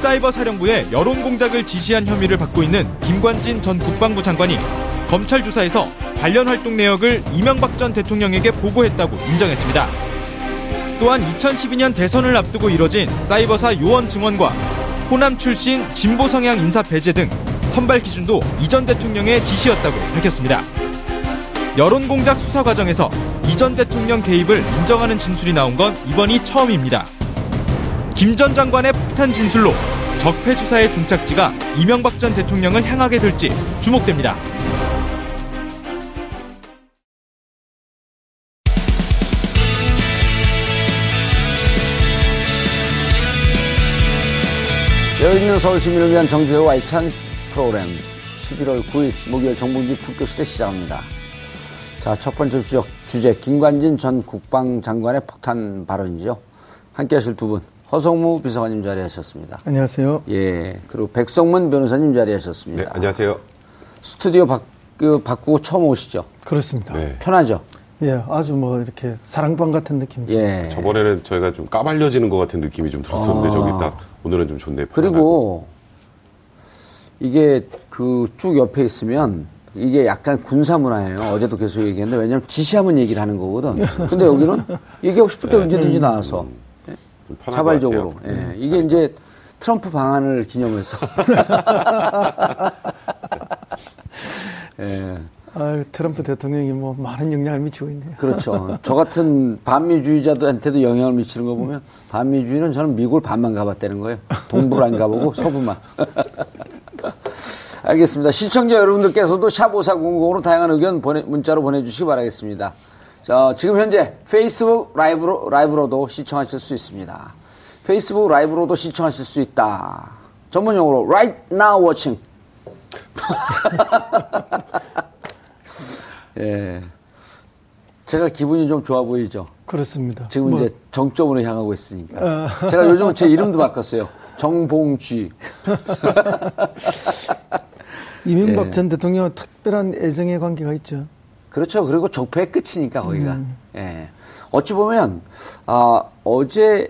사이버 사령부의 여론 공작을 지시한 혐의를 받고 있는 김관진 전 국방부 장관이 검찰 조사에서 관련 활동 내역을 이명박 전 대통령에게 보고했다고 인정했습니다. 또한 2012년 대선을 앞두고 이뤄진 사이버사 요원 증언과 호남 출신 진보 성향 인사 배제 등 선발 기준도 이전 대통령의 지시였다고 밝혔습니다. 여론 공작 수사 과정에서 이전 대통령 개입을 인정하는 진술이 나온 건 이번이 처음입니다. 김 전 장관의 폭탄 진술로 적폐 수사의 종착지가 이명박 전 대통령을 향하게 될지 주목됩니다. 여있는 서울 시민을 위한 정주의 와이찬 프로그램 11월 9일 목요일 정봉지 품격시대 시작합니다. 자, 첫 번째 주제, 주제 김관진 전 국방장관의 폭탄 발언이죠. 함께 하실 두 분. 허성무 비서관님 자리하셨습니다. 안녕하세요. 예. 그리고 백성문 변호사님 자리하셨습니다. 네, 안녕하세요. 스튜디오 바, 그, 바꾸고 처음 오시죠? 그렇습니다. 네. 편하죠? 예, 아주 뭐 이렇게 사랑방 같은 느낌. 예. 저번에는 저희가 좀 까발려지는 것 같은 느낌이 좀 들었었는데 아. 저기 딱 오늘은 좀 좋네. 그리고 이게 그 쭉 옆에 있으면 이게 약간 군사 문화예요. 어제도 계속 얘기했는데 왜냐면 지시하면 얘기를 하는 거거든. 근데 여기는 얘기하고 싶을 때 언제든지 나와서 좀 편한 자발적으로. 예. 이게 이제 트럼프 방안을 기념해서. 예. 아유, 트럼프 대통령이 뭐 많은 영향을 미치고 있네요. 그렇죠. 저 같은 반미주의자들한테도 영향을 미치는 거 보면 반미주의는 저는 미국을 반만 가봤다는 거예요. 동부를 안 가보고 서부만. 알겠습니다. 시청자 여러분들께서도 샵 5400으로 다양한 의견 보내, 문자로 보내주시기 바라겠습니다. 자, 지금 현재 페이스북 라이브로, 라이브로도 시청하실 수 있습니다. 페이스북 라이브로도 시청하실 수 있다. 전문 용어로 right now watching. 예. 제가 기분이 좀 좋아 보이죠? 그렇습니다. 지금 뭐, 이제 정점으로 향하고 있으니까. 제가 요즘은 제 이름도 바꿨어요. 정봉쥐. 이명박 예. 전 대통령과 특별한 애정의 관계가 있죠. 그렇죠. 그리고 적폐의 끝이니까 거기가. 예. 어찌 보면 아, 어제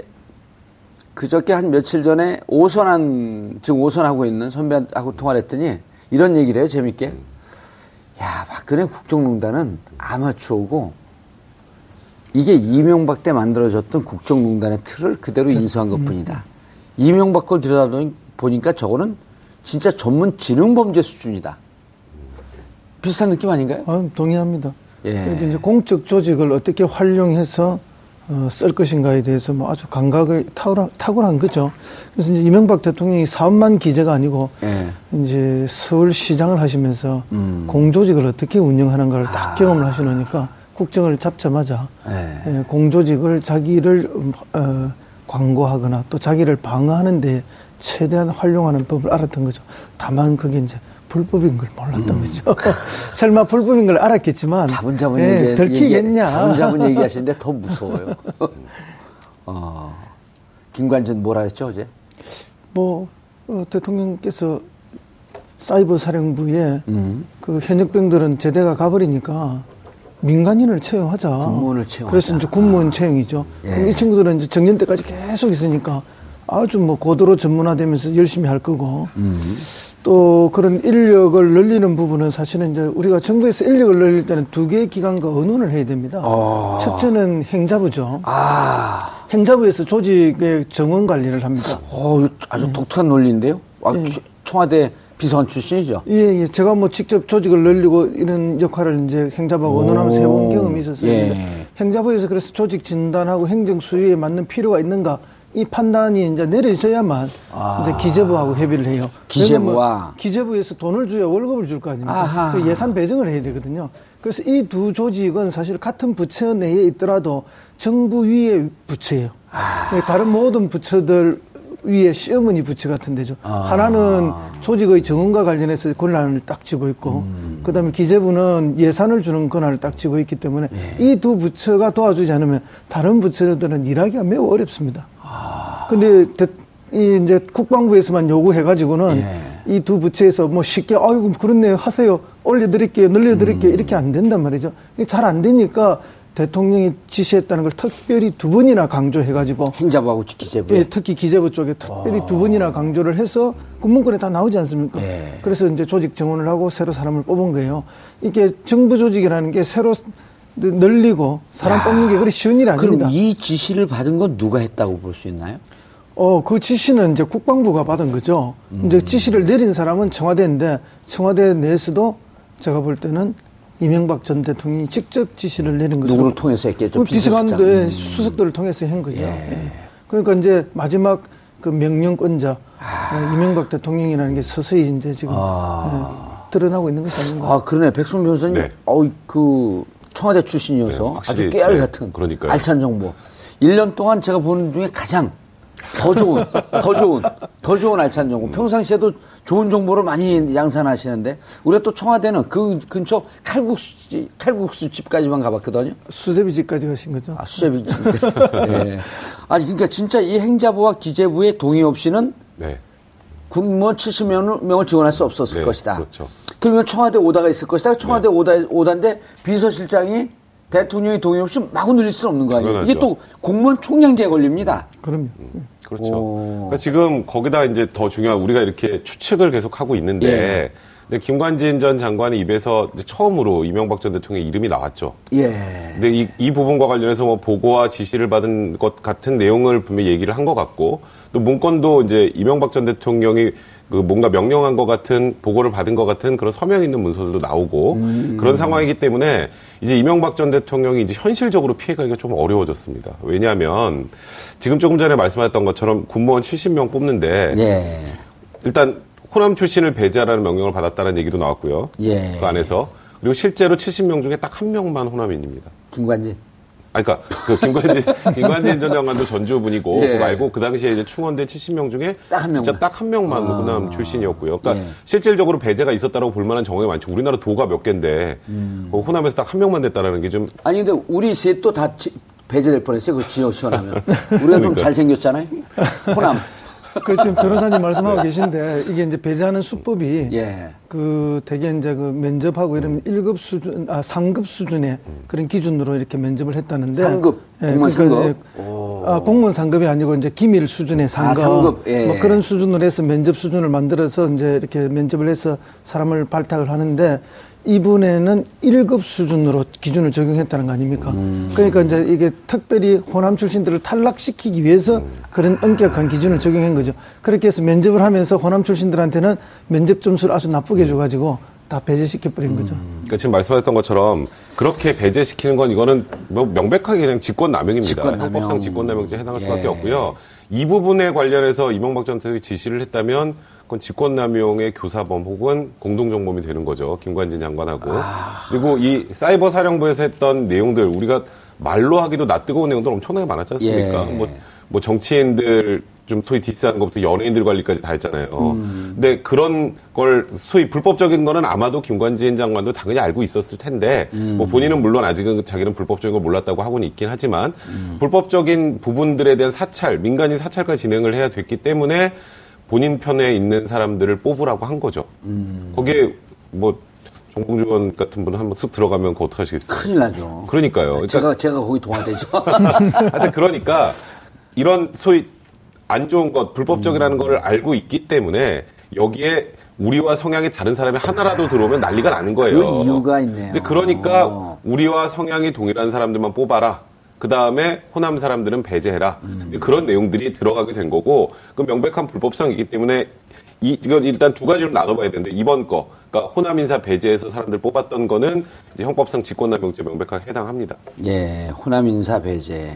그저께 한 며칠 전에 오선한 지금 오선하고 있는 선배하고 통화를 했더니 이런 얘기를 해요. 재밌게. 야, 박근혜 국정농단은 아마추어고 이게 이명박 때 만들어졌던 국정농단의 틀을 그대로 인수한 것 뿐이다. 이명박 걸 들여다보니까 저거는 진짜 전문 지능범죄 수준이다. 비슷한 느낌 아닌가요? 아, 동의합니다. 예. 그리고 이제 공적 조직을 어떻게 활용해서 어, 쓸 것인가에 대해서 뭐 아주 감각을 탁월한, 탁월한 거죠. 그래서 이제 이명박 대통령이 사업만 기재가 아니고 예. 이제 서울시장을 하시면서 음. 공조직을 어떻게 운영하는 걸딱 경험을 하시놓으니까 국정을 잡자마자 예. 예, 공조직을 자기를 음, 어, 광고하거나 또 자기를 방어하는 데 최대한 활용하는 법을 알았던 거죠. 다만 그게 이제 불법인 걸 몰랐던 거죠. 설마 불법인 걸 알았겠지만 자분자분 예, 얘기, 들키겠냐. 얘기, 자분자분 얘기하시는데 더 무서워요. 어, 김관진 뭐라 했죠 어제? 뭐 어, 대통령께서 사이버 사령부에 음. 그 현역병들은 제대가 가버리니까 민간인을 채용하자. 군무원을 채용하자. 그래서 이제 군무원 채용이죠. 예. 이 친구들은 이제 정년 때까지 계속 있으니까 아주 뭐 고도로 전문화되면서 열심히 할 거고. 음. 또 그런 인력을 늘리는 부분은 사실은 이제 우리가 정부에서 인력을 늘릴 때는 두 개의 기관과 의논을 해야 됩니다. 아. 첫째는 행자부죠. 아, 행자부에서 조직의 정원 관리를 합니다. 어, 아주 독특한 논리인데요. 아, 예. 추- 청와대 비서관 출신이죠. 예, 예. 제가 뭐 직접 조직을 늘리고 이런 역할을 이제 행자부하고 의논하면서 오. 해본 경험이 있었어요. 예. 행자부에서 그래서 조직 진단하고 행정 수위에 맞는 필요가 있는가 이 판단이 이제 내려져야만 아. 이제 기재부하고 협의를 해요. 기재부와. 뭐 기재부에서 돈을 줘야 월급을 줄 거 아닙니까? 그 예산 배정을 해야 되거든요. 그래서 이 두 조직은 사실 같은 부처 내에 있더라도 정부 위의 부처예요. 아. 다른 모든 부처들 위에 시어머니 부처 같은 데죠. 아. 하나는 조직의 정원과 관련해서 권한을 딱 쥐고 있고, 음. 그 다음에 기재부는 예산을 주는 권한을 딱 쥐고 있기 때문에 예. 이두 부처가 도와주지 않으면 다른 부처들은 일하기가 매우 어렵습니다. 아. 근데 대- 이 이제 국방부에서만 요구해가지고는 예. 이두 부처에서 뭐 쉽게 아이고 그렇네요 하세요 올려드릴게요 음. 늘려드릴게요 이렇게 안 된단 말이죠. 잘 안 되니까 대통령이 지시했다는 걸 특별히 두 번이나 강조해가지고 행자부하고 기재부. 예, 특히 기재부 쪽에 특별히 두 번이나 강조를 해서 군문권에 다 나오지 않습니까? 예. 그래서 이제 조직 정원을 하고 새로 사람을 뽑은 거예요. 이게 정부 조직이라는 게 새로 늘리고 사람 뽑는 게 그리 쉬운 일이 아닙니다. 그럼 이 지시를 받은 건 누가 했다고 볼 수 있나요? 어, 그 지시는 이제 국방부가 받은 거죠. 음. 이제 지시를 내린 사람은 청와대인데 청와대 내에서도 제가 볼 때는 이명박 전 대통령이 직접 지시를 내린 것으로 누구를 통해서 했겠죠? 그 비서관들 비서실장. 음. 수석들을 통해서 한 거죠. 예. 그러니까 이제 마지막 그 명령권자 아. 어, 이명박 대통령이라는 게 서서히 이제 지금 예, 드러나고 있는 것이 아닌가. 아, 그러네. 백son 변호사님. 네. 어우, 그, 청와대 출신이어서 네, 아주 깨알 네, 같은. 그러니까요. 알찬 정보. 1년 동안 제가 본 중에 가장 더 좋은, 더 좋은, 더 좋은 알찬 정보. 음. 평상시에도 좋은 정보를 많이 양산하시는데, 우리가 또 청와대는 그 근처 칼국수집, 칼국수 집까지만 가봤거든요. 수제비 집까지 가신 거죠. 아, 수제비. 예. 아니, 그러니까 진짜 이 행자부와 기재부의 동의 없이는 네. 군무원 70명을 명을 지원할 수 없었을 네, 것이다. 그렇죠. 그러면 청와대 오다가 있을 것이다. 청와대 네. 오다, 오다인데 비서실장이 대통령의 동의 없이 마구 늘릴 수는 없는 거 아니에요. 당연하죠. 이게 또 공무원 총량제에 걸립니다. 그럼요. 그렇죠. 오. 그러니까 지금 거기다 이제 더 중요한 우리가 이렇게 추측을 계속 하고 있는데 예. 근데 김관진 전 장관의 입에서 이제 처음으로 이명박 전 대통령의 이름이 나왔죠. 예. 근데 이, 이 부분과 관련해서 뭐 보고와 지시를 받은 것 같은 내용을 분명히 얘기를 한 것 같고 또 문건도 이제 이명박 전 대통령이 그 뭔가 명령한 것 같은 보고를 받은 것 같은 그런 서명 있는 문서들도 나오고 그런 상황이기 때문에 이제 이명박 전 대통령이 이제 현실적으로 피해가기가 좀 어려워졌습니다. 왜냐하면 지금 조금 전에 말씀하셨던 것처럼 군무원 70명 뽑는데 예. 일단 호남 출신을 배제하라는 명령을 받았다는 얘기도 나왔고요. 예. 그 안에서 그리고 실제로 70명 중에 딱 한 명만 호남인입니다. 김관진. 아, 그러니까 그 김관진 김관진 전 장관도 전주 분이고 예. 그거 말고 그 당시에 이제 충원된 70명 중에 딱 한 진짜 명만. 딱한 명만 호남 출신이었고요. 그러니까 예. 실질적으로 배제가 있었다고 볼 만한 정황이 많죠. 우리나라 도가 몇 개인데 음. 그 호남에서 딱 한 명만 됐다라는 게 좀 아니, 근데 우리 셋도 다 지- 배제될 뻔했어요. 그 지어 시원하면. 우리가 좀 잘생겼잖아요. 호남. 그 지금 변호사님 말씀하고 계신데 이게 이제 배제하는 수법이 예. 그 대개 이제 그 면접하고 이러면 1급 수준, 아, 상급 수준의 그런 기준으로 이렇게 면접을 했다는데. 상급, 공무원 상급? 예, 아, 공무원 상급이 아니고 이제 기밀 수준의 상급. 상급, 예. 뭐 그런 수준으로 해서 면접 수준을 만들어서 이제 이렇게 면접을 해서 사람을 발탁을 하는데 이분에는 1급 수준으로 기준을 적용했다는 거 아닙니까? 음. 그러니까 이제 이게 특별히 호남 출신들을 탈락시키기 위해서 그런 엄격한 기준을 적용한 거죠. 그렇게 해서 면접을 하면서 호남 출신들한테는 면접 점수를 아주 나쁘게 줘가지고 다 배제시켜버린 거죠. 그러니까 지금 말씀하셨던 것처럼 그렇게 배제시키는 건 이거는 뭐 명백하게 그냥 직권남용입니다. 직권남용. 형법상 직권남용죄 해당할 수밖에 예. 없고요. 이 부분에 관련해서 이명박 전 대통령이 지시를 했다면 그건 직권남용의 교사범 혹은 공동정범이 되는 거죠. 김관진 장관하고. 아. 그리고 이 사이버 사령부에서 했던 내용들 우리가 말로 하기도 낯뜨거운 내용들 엄청나게 많았지 않습니까? 예. 뭐, 뭐 정치인들 좀 소위 디스하는 것부터 연예인들 관리까지 다 했잖아요. 음. 근데 그런 걸 소위 불법적인 거는 아마도 김관진 장관도 당연히 알고 있었을 텐데 음. 뭐 본인은 물론 아직은 자기는 불법적인 걸 몰랐다고 하고는 있긴 하지만 음. 불법적인 부분들에 대한 사찰, 민간인 사찰까지 진행을 해야 됐기 때문에 본인 편에 있는 사람들을 뽑으라고 한 거죠. 음. 거기에 뭐 정봉주 의원 같은 분은 한번 쑥 들어가면 그거 어떡하시겠어요? 큰일 나죠. 그러니까요. 그러니까 제가 제가 거기 동화되죠. 하여튼 그러니까 이런 소위 안 좋은 것, 불법적이라는 걸 알고 있기 때문에 여기에 우리와 성향이 다른 사람이 하나라도 들어오면 난리가 나는 거예요. 그 이유가 있네요. 이제 그러니까 어. 우리와 성향이 동일한 사람들만 뽑아라. 그 다음에 호남 사람들은 배제해라. 음. 그런 내용들이 들어가게 된 거고, 그 명백한 불법성이기 때문에 이, 이건 일단 두 가지로 나눠봐야 되는데, 이번 거, 그러니까 호남 인사 배제해서 사람들 뽑았던 거는 이제 형법상 직권남용죄 명백하게 해당합니다. 예, 호남 인사 배제.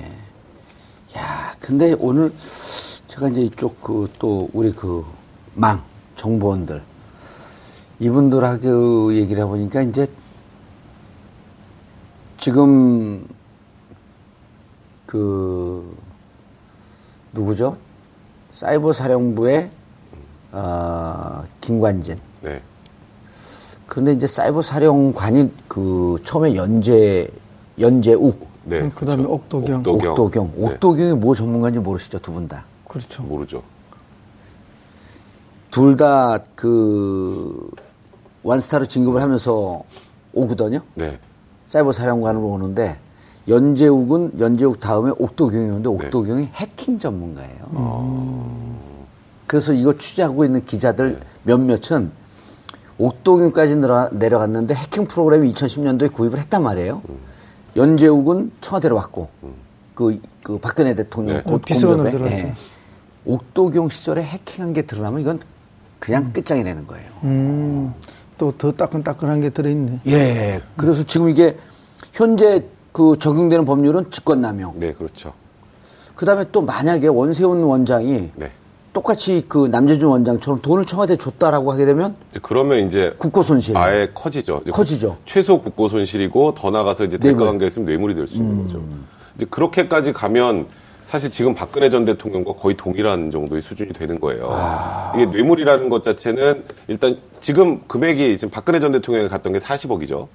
야, 근데 오늘 제가 이제 이쪽 그 또 우리 그 망 정보원들 이분들하고 얘기를 해보니까 이제 지금 그 누구죠? 사이버 사령부의 어, 김관진. 네. 그런데 이제 사이버 사령관이 그 처음에 연재 연재욱 네. 그 다음에 그렇죠. 옥도경. 옥도경. 옥도경. 네. 옥도경이 뭐 전문가인지 모르시죠, 두 분 다. 그렇죠. 모르죠. 둘 다 그 완스타로 진급을 하면서 오거든요. 네. 사이버 사령관으로 오는데 연재욱은 연재욱 다음에 옥도경이 오는데 옥도경이 해킹 전문가예요. 그래서 이거 취재하고 있는 기자들 몇몇은 옥도경까지 내려, 내려갔는데 해킹 프로그램이 2010년도에 구입을 했단 말이에요. 연재욱은 청와대로 왔고 그, 그 박근혜 대통령 네. 곧 비서관으로 공접에, 들어갔죠. 예. 옥도경 시절에 해킹한 게 드러나면 이건 그냥 끝장이 되는 거예요. 음, 또 더 따끈따끈한 게 들어있네. 예. 그래서 지금 이게 현재 그 적용되는 법률은 직권남용. 네, 그렇죠. 그 다음에 또 만약에 원세훈 원장이 네. 똑같이 그 남재준 원장처럼 돈을 청와대 에 줬다라고 하게 되면 그러면 이제 국고 손실. 아예 커지죠. 커지죠. 최소 국고 손실이고 더 나가서 이제 대가. 음. 관계가 있으면 뇌물이 될 수 있는 거죠. 이제 그렇게까지 가면 사실 지금 박근혜 전 대통령과 거의 동일한 정도의 수준이 되는 거예요. 아. 이게 뇌물이라는 것 자체는 일단 지금 금액이 지금 박근혜 전 대통령이 갔던 게 40억이죠.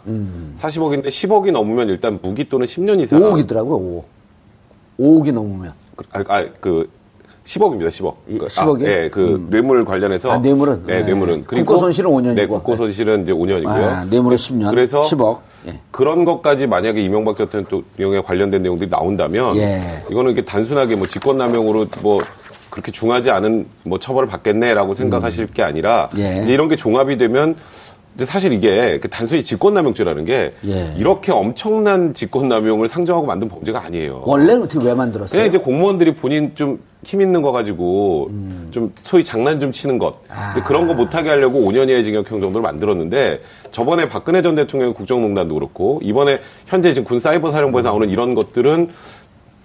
40억인데 10억이 넘으면 일단 무기 또는 10년 이상 5억이더라고요, 5억. 5억이 넘으면. 그, 아, 아, 그 10억입니다, 10억. 이- 그, 10억 이요? 아, 예, 그 뇌물 관련해서. 아, 뇌물은? 네, 네. 뇌물은. 국고 손실은 5년이고. 네, 국고 손실은 이제 5년이고요. 아, 뇌물은 10년. 그래서 10억. 예. 그런 것까지 만약에 이명박 전 대통령에 관련된 내용들이 나온다면 예. 이거는 이게 단순하게 뭐 직권남용으로 뭐 그렇게 중하지 않은 뭐 처벌을 받겠네라고 생각하실 게 아니라 음. 예. 이제 이런 게 종합이 되면 사실 이게 그 단순히 직권남용죄라는 게 예. 이렇게 엄청난 직권남용을 상정하고 만든 범죄가 아니에요. 원래는 어떻게 왜 만들었어요? 그냥 이제 공무원들이 본인 좀 힘 있는 거 가지고 좀 소위 장난 좀 치는 것 근데 그런 거 못하게 하려고 5년 이하의 징역형 정도를 만들었는데 저번에 박근혜 전 대통령 국정농단도 그렇고 이번에 현재 지금 군 사이버 사령부에서 나오는 이런 것들은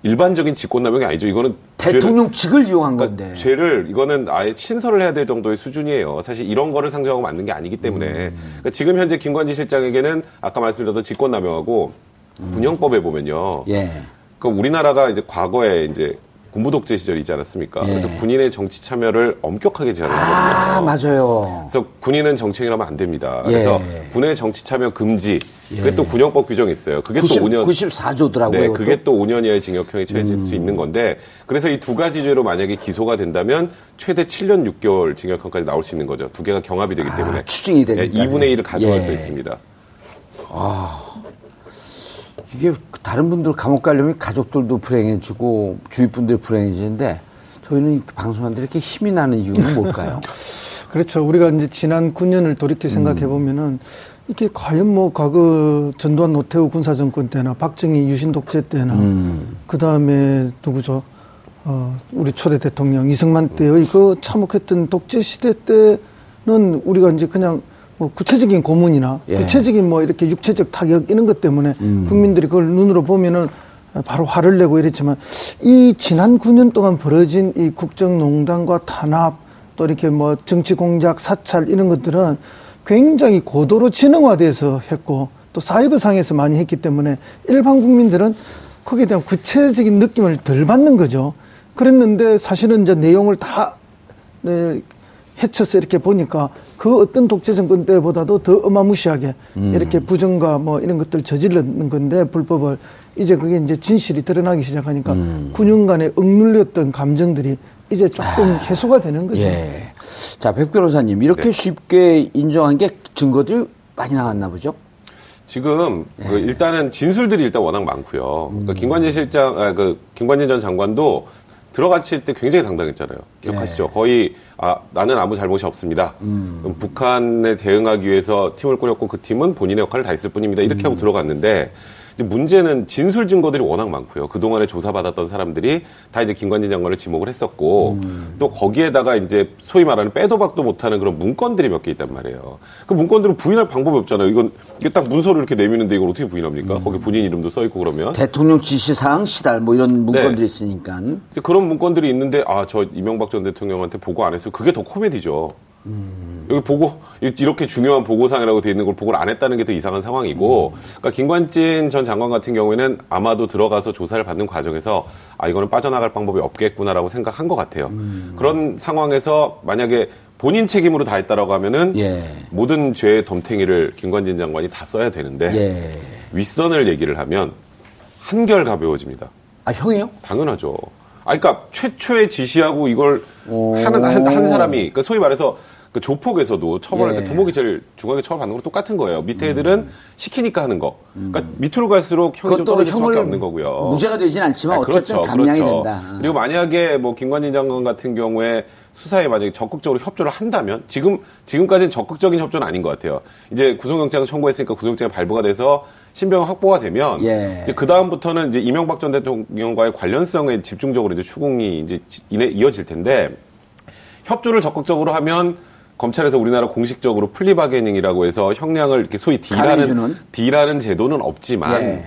일반적인 직권남용이 아니죠. 이거는 대통령 직을 이용한 그러니까 건데. 죄를 이거는 아예 친서를 해야 될 정도의 수준이에요. 사실 이런 거를 상정하고 만든 게 아니기 때문에 그러니까 지금 현재 김관지 실장에게는 아까 말씀드렸던 직권남용하고 군형법에 보면요. 예. 그 우리나라가 이제 과거에 이제 군부 독재 시절이지 않았습니까? 예. 그래서 군인의 정치 참여를 엄격하게 제한을 아, 하거든요. 맞아요. 그래서 군인은 정치인이라면 안 됩니다. 예. 그래서 군의 정치 참여 금지. 그게 또 군형법 규정이 있어요. 그게 90, 또 5년 94조더라고요. 네, 그게 또 5년 이하의 징역형에 처해질 수 있는 건데 그래서 이 두 가지 죄로 만약에 기소가 된다면 최대 7년 6개월 징역형까지 나올 수 있는 거죠. 두 개가 경합이 되기 때문에 추징이 예, 되니까. 2분의 1을 가져갈 예. 수 있습니다. 이게 다른 분들 감옥 가려면 가족들도 불행해지고 주위 분들이 불행해지는데 저희는 이렇게 방송하는데 이렇게 힘이 나는 이유는 뭘까요? 그렇죠. 우리가 이제 지난 9년을 돌이켜 생각해 보면은 이게 과연 뭐 과거 전두환 노태우 군사 정권 때나 박정희 유신 독재 때나 그 다음에 누구죠? 어, 우리 초대 대통령 이승만 때의 그 참혹했던 독재 시대 때는 우리가 이제 그냥 뭐뭐 구체적인 고문이나 예. 구체적인 뭐 이렇게 육체적 타격 이런 것 때문에 음. 국민들이 그걸 눈으로 보면은 바로 화를 내고 이랬지만 이 지난 9년 동안 벌어진 이 국정농단과 탄압 또 이렇게 뭐 정치 공작 사찰 이런 것들은 굉장히 고도로 지능화돼서 했고 또 사이버상에서 많이 했기 때문에 일반 국민들은 거기에 대한 구체적인 느낌을 덜 받는 거죠. 그랬는데 사실은 이제 내용을 다 네, 해쳐서 이렇게 보니까 그 어떤 독재 정권 때보다도 더 어마무시하게 이렇게 부정과 뭐 이런 것들 저질렀는 건데 불법을 이제 그게 이제 진실이 드러나기 시작하니까 9년간의 억눌렸던 감정들이 이제 조금 해소가 되는 거죠. 예. 자, 백 변호사님, 이렇게 쉽게 인정한 게 증거들이 많이 나왔나 보죠? 지금 네. 그 일단은 진술들이 일단 워낙 많고요. 음. 그러니까 김관진 실장, 아, 그 김관진 전 장관도 들어갔을 때 굉장히 당당했잖아요. 네. 기억하시죠? 거의 아 나는 아무 잘못이 없습니다. 음. 북한에 대응하기 위해서 팀을 꾸렸고 그 팀은 본인의 역할을 다 했을 뿐입니다. 이렇게 음. 하고 들어갔는데 문제는 진술 증거들이 워낙 많고요. 그 동안에 조사받았던 사람들이 다 이제 김관진 장관을 지목을 했었고 음. 또 거기에다가 이제 소위 말하는 빼도 박도 못하는 그런 문건들이 몇 개 있단 말이에요. 그 문건들은 부인할 방법이 없잖아요. 이건 이게 딱 문서로 이렇게 내미는데 이걸 어떻게 부인합니까? 음. 거기 본인 이름도 써 있고 그러면 대통령 지시사항 시달 뭐 이런 문건들이 네. 있으니까. 그런 문건들이 있는데 아 저 이명박 전 대통령한테 보고 안 했어요. 그게 더 코미디죠. 여기 보고 이- 이렇게 중요한 보고상이라고 돼 있는 걸 보고를 안 했다는 게 더 이상한 상황이고, 그러니까 김관진 전 장관 같은 경우에는 아마도 들어가서 조사를 받는 과정에서 아 이거는 빠져나갈 방법이 없겠구나라고 생각한 것 같아요. 그런 상황에서 만약에 본인 책임으로 다 했다라고 하면은 예. 모든 죄의 덤탱이를 김관진 장관이 다 써야 되는데 예. 윗선을 얘기를 하면 한결 가벼워집니다. 아, 형이요? 당연하죠. 아, 그러니까 최초의 지시하고 이걸 오. 하는 한, 한 사람이, 그러니까 소위 말해서 그 조폭에서도 처벌할 예. 때 두목이 제일 중앙에 처벌받는 거랑 똑같은 거예요. 밑에 애들은 시키니까 하는 거. 그러니까 밑으로 갈수록 형이 좀 떨어질 수밖에 없는 거고요. 무죄가 되진 않지만 아, 어쨌든 감량이 된다. 그리고 만약에 뭐 김관진 장관 같은 경우에 수사에 만약에 적극적으로 협조를 한다면 지금 지금까지는 적극적인 협조는 아닌 것 같아요. 이제 구속영장을 청구했으니까 구속영장이 발부가 돼서 신병 확보가 되면 예. 이제 그 다음부터는 이제 이명박 전 대통령과의 관련성에 집중적으로 이제 추궁이 이제 이어질 텐데 협조를 적극적으로 하면 검찰에서 우리나라 공식적으로 플리바게닝이라고 해서 형량을 이렇게 소위? D라는 D라는 제도는 없지만 예.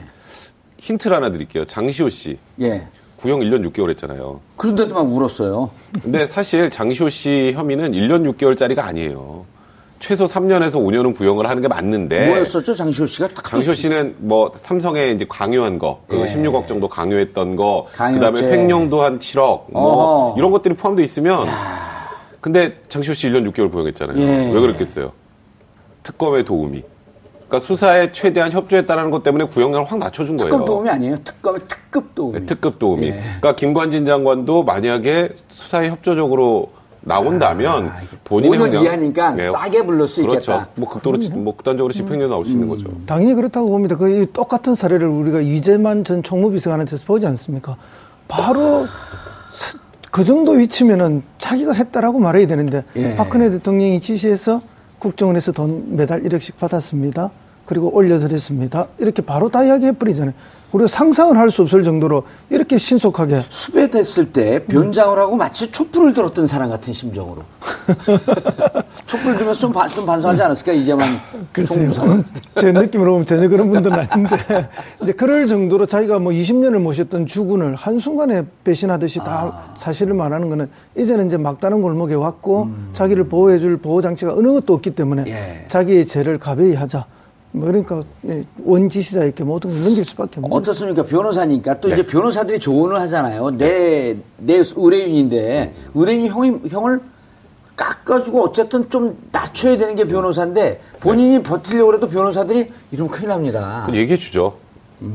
힌트를 하나 드릴게요. 장시호 씨 예. 구형 1년 6개월 했잖아요. 그런데도 막 울었어요. 근데 사실 장시호 씨 혐의는 1년 6개월짜리가 아니에요. 최소 3년에서 5년은 구형을 하는 게 맞는데 뭐였었죠, 장시호 씨가? 장시호 씨는 뭐 삼성에 이제 강요한 거, 그 예. 16억 정도 강요했던 거, 강요죄. 그다음에 횡령도 한 7억, 뭐 어허. 이런 것들이 포함되어 있으면 근데 장시호 씨 1년 6개월 구형했잖아요. 예. 왜 그랬겠어요? 특검의 도움이. 그러니까 수사에 최대한 협조했다는 것 때문에 구형량을 확 낮춰준 거예요. 특급 도움이 아니에요. 특검의 특급 도움이. 네, 특급 도움이. 예. 그러니까 김관진 장관도 만약에 수사에 협조적으로 나온다면 아, 본인의 5년 형량- 이하니까 네, 싸게 불릴 수 그렇죠. 있겠다. 뭐 극도로 지- 뭐 극단적으로 집행유예 나올 수 있는 거죠. 당연히 그렇다고 봅니다. 그 똑같은 사례를 우리가 이재만 전 총무비서관한테서 보지 않습니까? 바로 사- 그 정도 위치면은 자기가 했다라고 말해야 되는데 예. 박근혜 대통령이 지시해서 국정원에서 돈 매달 1억씩 받았습니다. 그리고 올려드렸습니다. 이렇게 바로 다 이야기해버리잖아요. 우리가 상상은 할수 없을 정도로 이렇게 신속하게 수배됐을 때 변장을 하고 마치 촛불을 들었던 사람 같은 심정으로. 촛불 들면서 좀, 반- 좀 반성하지 않았을까, 이제만. 글쎄요. 제 느낌으로 보면 전혀 그런 분들은 아닌데, 이제 그럴 정도로 자기가 뭐 20년을 모셨던 주군을 한순간에 배신하듯이 다 사실을 말하는 거는 이제는 이제 막다른 골목에 왔고, 자기를 보호해줄 보호장치가 어느 것도 없기 때문에 예. 자기의 죄를 가벼이 하자. 뭐 그러니까 예, 원지시자에게 모든 걸 넘길 수밖에 없는. 어떻습니까? 변호사니까 또 네. 이제 변호사들이 조언을 하잖아요. 내, 내 의뢰인인데, 의뢰인이 형이, 형을 깎아주고 어쨌든 좀 낮춰야 되는 게 변호사인데, 본인이 버틸려고 해도 변호사들이 이러면 큰일 납니다. 얘기해 주죠.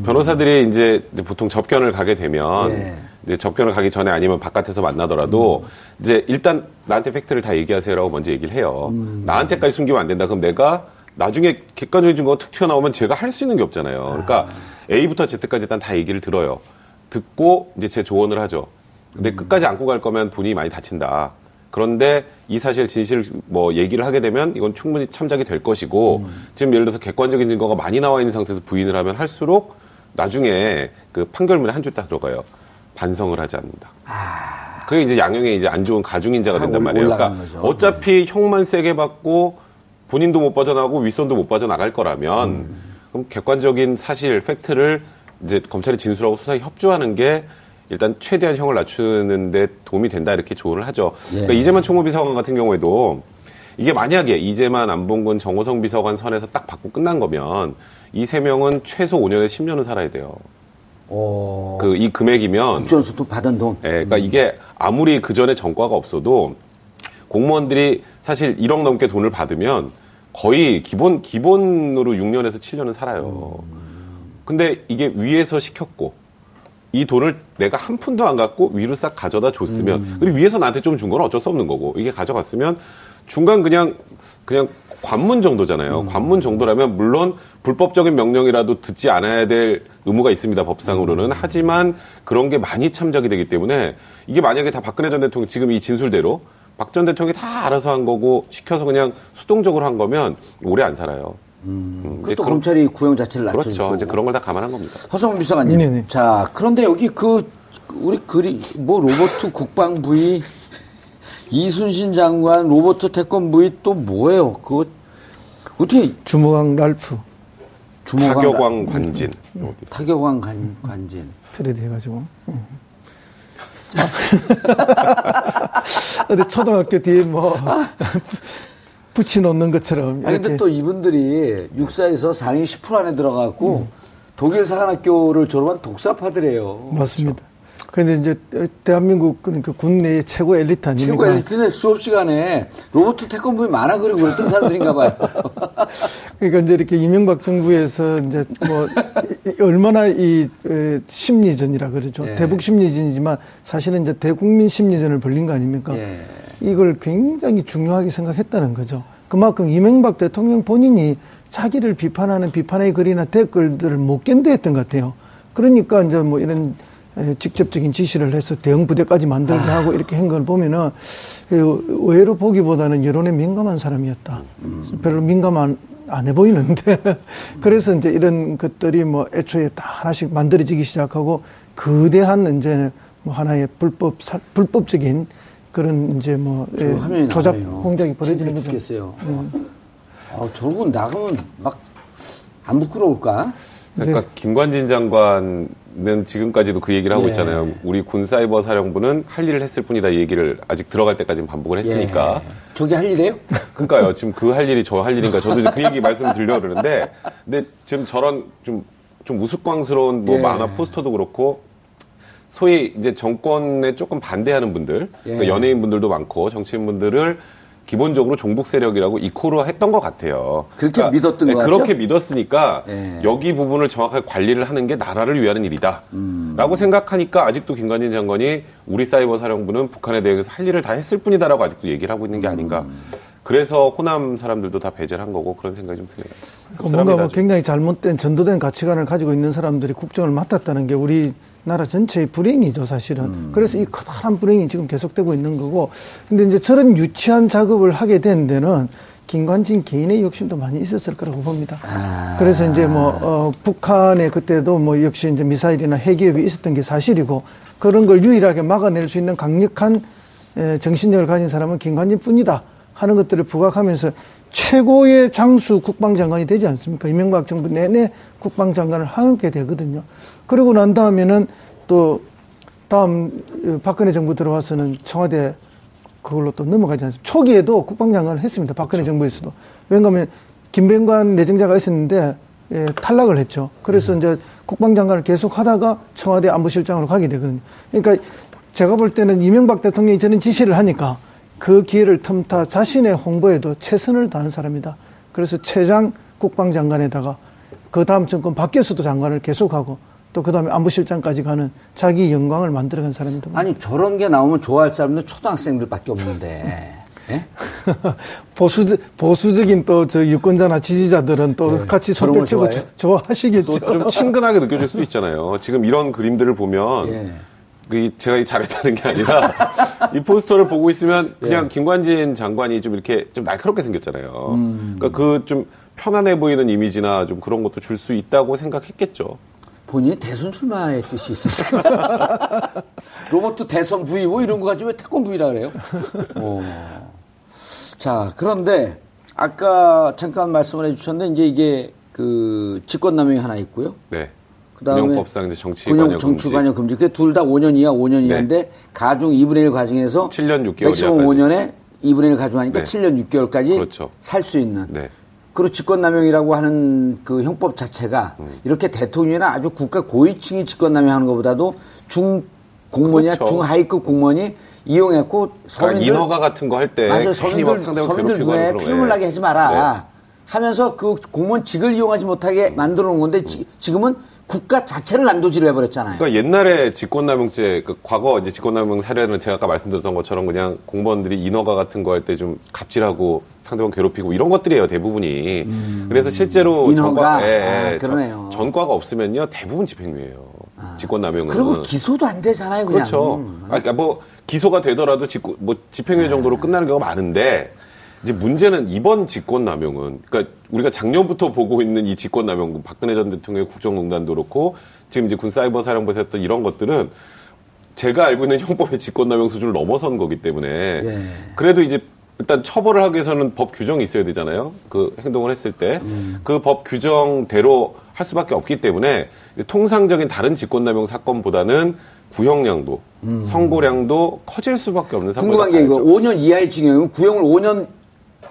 변호사들이 이제 보통 접견을 가게 되면 예. 이제 접견을 가기 전에 아니면 바깥에서 만나더라도 이제 일단 나한테 팩트를 다 얘기하세요라고 먼저 얘기를 해요. 나한테까지 숨기면 안 된다. 그럼 내가 나중에 객관적인 증거가 툭 튀어나오면 제가 할 수 있는 게 없잖아요. 그러니까 A부터 Z까지 일단 다 얘기를 들어요. 듣고 이제 제 조언을 하죠. 근데 끝까지 안고 갈 거면 본인이 많이 다친다. 그런데 이 사실 진실 뭐 얘기를 하게 되면 이건 충분히 참작이 될 것이고 지금 예를 들어서 객관적인 증거가 많이 나와 있는 상태에서 부인을 하면 할수록 나중에 그 판결문에 한 줄 딱 들어가요. 반성을 하지 않는다. 그게 이제 양형에 이제 안 좋은 가중인자가 아, 된단 올- 말이에요. 그러니까 거죠. 어차피 형만 세게 받고 본인도 못 빠져나가고 윗선도 못 빠져나갈 거라면 그럼 객관적인 사실 팩트를 이제 검찰이 진술하고 수사에 협조하는 게 일단 최대한 형을 낮추는데 도움이 된다 이렇게 조언을 하죠. 그러니까 이재만 총무비 서관 같은 경우에도 이게 만약에 이재만 안봉근 정호성 비서관 선에서 딱 받고 끝난 거면 이 세 명은 최소 5년에서 10년은 살아야 돼요. 어, 그이 금액이면 국전수도 받은 돈. 예, 그러니까 이게 아무리 그 전에 전과가 없어도 공무원들이 사실 1억 넘게 돈을 받으면 거의 기본 기본으로 6년에서 7년은 살아요. 근데 이게 위에서 시켰고 이 돈을 내가 한 푼도 안 갖고 위로 싹 가져다 줬으면 그리고 위에서 나한테 좀 준 건 어쩔 수 없는 거고 이게 가져갔으면 중간 그냥 그냥 관문 정도잖아요. 관문 정도라면 물론 불법적인 명령이라도 듣지 않아야 될 의무가 있습니다. 법상으로는 하지만 그런 게 많이 참작이 되기 때문에 이게 만약에 다 박근혜 전 대통령 지금 이 진술대로 박 전 대통령이 다 알아서 한 거고 시켜서 그냥 수동적으로 한 거면 오래 안 살아요. 음, 그것도 그런- 검찰이 구형 자체를 낮춰줄 그렇죠. 거고. 이제 그런 걸 다 감안한 겁니다. 허성훈 비서관님. 네네. 자, 그런데 여기 그 우리 그리 뭐 로버트 국방부의 이순신 장관 로버트 태권부의 또 뭐예요? 그거 어떻게 주무강 랄프 주모가 타격왕 관진. 타격왕 관, 관진. 패러디 해가지고. 음. 자. 어디 초등학교 뒤에 뭐 붙여놓는 것처럼 아니 근데 또 이분들이 육사에서 상위 10% 안에 들어가고 독일 사관학교를 졸업한 독사파들이에요. 맞습니다. 그 런데 이제 대한민국 그러니까 국내의 최고 엘리트 아닙니까? 최고 엘리트는 수업 시간에 로버트 태권부에 만화 그리고 그랬던 사람들인가 봐요. 그러니까 이제 이렇게 이명박 정부에서 이제 뭐 얼마나 이 에, 심리전이라 그러죠. 예. 대북 심리전이지만 사실은 이제 대국민 심리전을 벌린 거 아닙니까? 예. 이걸 굉장히 중요하게 생각했다는 거죠. 그만큼 이명박 대통령 본인이 자기를 비판하는 비판의 글이나 댓글들을 못 견뎌했던 것 같아요. 그러니까 이제 뭐 이런 에, 직접적인 지시를 해서 대응 부대까지 만들게 하고 이렇게 한 걸 보면은 에, 의외로 보기보다는 여론에 민감한 사람이었다. 별로 민감한 안 해 보이는데 그래서 이제 이런 것들이 뭐 애초에 다 하나씩 만들어지기 시작하고 거대한 이제 뭐 하나의 불법 사, 불법적인 그런 이제 뭐저 예, 조작 나오네요. 공작이 벌어지는 거죠. 죽겠어요. 아, 저러고 나가면 막 안 부끄러울까? 그러니까 김관진 장관 은 지금까지도 그 얘기를 하고 예. 있잖아요. 우리 군 사이버 사령부는 할 일을 했을 뿐이다 이 얘기를 아직 들어갈 때까지는 반복을 했으니까. 예. 저게 할 일이에요? 그러니까요. 지금 그 할 일이 저 할 일인가 저도 이제 그 얘기 말씀을 드리려고 그러는데 근데 지금 저런 좀, 좀 우스꽝스러운 뭐 예. 만화 포스터도 그렇고 소위 이제 정권에 조금 반대하는 분들, 그러니까 예. 연예인 분들도 많고 정치인 분들을 기본적으로 종북 세력이라고 이코로 했던 것 같아요. 그렇게 믿었던 네, 것 같죠? 그렇게 믿었으니까 예. 여기 부분을 정확하게 관리를 하는 게 나라를 위하는 일이다. 음. 라고 생각하니까 아직도 김관진 장관이 우리 사이버 사령부는 북한에 대해서 할 일을 다 했을 뿐이다라고 아직도 얘기를 하고 있는 게 아닌가. 음. 그래서 호남 사람들도 다 배제를 한 거고 그런 생각이 좀 드네요. 뭔가 뭐. 굉장히 잘못된 전도된 가치관을 가지고 있는 사람들이 국정을 맡았다는 게 우리 나라 전체의 불행이죠, 사실은. 음. 그래서 이 커다란 불행이 지금 계속되고 있는 거고. 근데 이제 저런 유치한 작업을 하게 된 데는 김관진 개인의 욕심도 많이 있었을 거라고 봅니다. 아. 그래서 이제 뭐, 어, 북한에 그때도 뭐 역시 이제 미사일이나 핵기업이 있었던 게 사실이고 그런 걸 유일하게 막아낼 수 있는 강력한 에, 정신력을 가진 사람은 김관진 뿐이다 하는 것들을 부각하면서 최고의 장수 국방장관이 되지 않습니까? 이명박 정부 내내 국방장관을 하게 되거든요. 그러고 난 다음에는 또 다음 어, 박근혜 정부 들어와서는 청와대 그걸로 또 넘어가지 않습니까? 초기에도 국방장관을 했습니다. 박근혜 정부에서도. 왜냐하면 김병관 내정자가 있었는데 예, 탈락을 했죠. 그래서 이제 국방장관을 계속 하다가 청와대 안보실장으로 가게 되거든요. 그러니까 제가 볼 때는 이명박 대통령이 저는 지시를 하니까 그 기회를 틈타 자신의 홍보에도 최선을 다한 사람이다. 그래서 최장 국방장관에다가 그 다음 정권 바뀌어서도 장관을 계속하고 또 그 다음에 안보실장까지 가는 자기 영광을 만들어간 사람이다. 아니 저런 게 나오면 좋아할 사람들 초등학생들밖에 없는데. 예? 보수 보수적인 또 저 유권자나 지지자들은 또 네, 같이 손뼉 치고 좋아해요? 좋아하시겠죠. 또좀 친근하게 느껴질 수도 있잖아요. 지금 이런 그림들을 보면 예. 그 제가 잘했다는 게 아니라 이 포스터를 보고 있으면 예. 그냥 김관진 장관이 좀 이렇게 좀 날카롭게 생겼잖아요. 음. 그러니까 그 좀 편안해 보이는 이미지나 좀 그런 것도 줄 수 있다고 생각했겠죠. 본인이 대선 출마의 뜻이 있었어요. 로버트 대선 부위 뭐 이런 거 가지고 왜 태권 부위라 그래요? 어. 자, 그런데 아까 잠깐 말씀을 해주셨는데 이제 이게 그 직권남용이 하나 있고요. 네. 그다음에 군용법상 이제 정치 군용 관여 금지. 정치관여 금지. 그게 둘다 5년 이하, 5년 네. 이하인데 가중 2분의 1 과정에서 7년 6개월 맥시멈 이하까지. 5년에 2분의 1 가중하니까 네. 7년 6개월까지 그렇죠. 살수 있는. 네. 그리고 직권남용이라고 하는 그 형법 자체가 음. 이렇게 대통령이나 아주 국가 고위층이 직권남용하는 것보다도 중 공무원이나 그렇죠. 중하위급 공무원이 이용했고 그러니까 서민들 인허가 같은 거 할 때. 괜히 서민들, 서민들 눈에 피눈물 거, 나게 예. 하지 마라. 네. 하면서 그 공무원직을 이용하지 못하게 만들어 놓은 건데 지, 지금은 국가 자체를 난도질을 해버렸잖아요. 그러니까 옛날에 직권남용죄, 그 과거 이제 직권남용 사례는 제가 아까 말씀드렸던 것처럼 그냥 공무원들이 인허가 같은 거 할 때 좀 갑질하고 상대방 괴롭히고 이런 것들이에요 대부분이. 그래서 실제로 음. 인허가? 전과, 예, 예, 아, 그러네요. 전, 전과가 없으면요 대부분 집행유예요. 직권남용은. 그리고 기소도 안 되잖아요, 그냥. 그렇죠. 아, 그러니까 뭐 기소가 되더라도 직권, 뭐 집행유예 정도로 끝나는 경우가 많은데 이제 문제는 이번 직권남용은 그러니까 우리가 작년부터 보고 있는 이 직권남용 박근혜 전 대통령의 국정농단도 그렇고 지금 이제 군 사이버 사령부에서 했던 이런 것들은 제가 알고 있는 형법의 직권남용 수준을 넘어선 거기 때문에 예. 그래도 이제 일단 처벌을 하기 위해서는 법 규정이 있어야 되잖아요. 그 행동을 했을 때 그법 규정대로 할 수밖에 없기 때문에 통상적인 다른 직권남용 사건보다는 구형량도 선고량도 커질 수밖에 없는 사건이 궁금한 게 이거 5년 이하의 징역이면 구형을 5년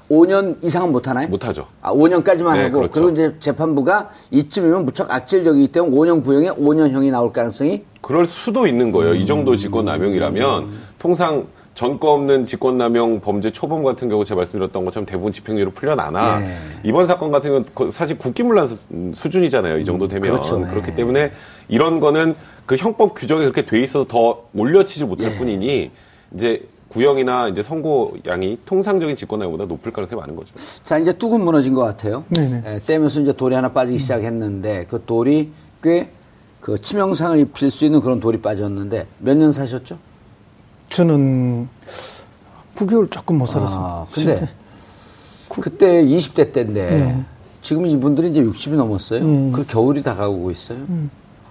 5년 이상은 못 하나요? 못 하죠. 아, 5년까지만 네, 하고 그렇죠. 그리고 이제 재판부가 이쯤이면 무척 악질적이기 때문에 5년 구형에 5년형이 나올 가능성이 그럴 수도 있는 거예요. 이 정도 직권남용이라면 통상 전과 없는 직권남용 범죄 초범 같은 경우 제가 말씀드렸던 것처럼 대부분 집행유예로 풀려나나 예. 이번 사건 같은 경우는 거- 사실 국기문란 수- 수준이잖아요. 이 정도 되면 그렇죠. 그렇기 예. 때문에 이런 거는 그 형법 규정이 그렇게 돼 있어서 더 올려치지 못할 예. 뿐이니 이제 구형이나 이제 선고량이 통상적인 직권남용보다 높을 가능성이 많은 거죠. 자 이제 뚝은 무너진 것 같아요. 네네. 예, 떼면서 이제 돌이 하나 빠지기 시작했는데 그 돌이 꽤 그 치명상을 입힐 수 있는 그런 돌이 빠졌는데 몇 년 사셨죠? 저는 9개월 조금 못 살았습니다. 아, 근데 그때 20대 때인데 네. 지금 이분들이 이제 60이 넘었어요. 음. 그 겨울이 다가오고 있어요. 음,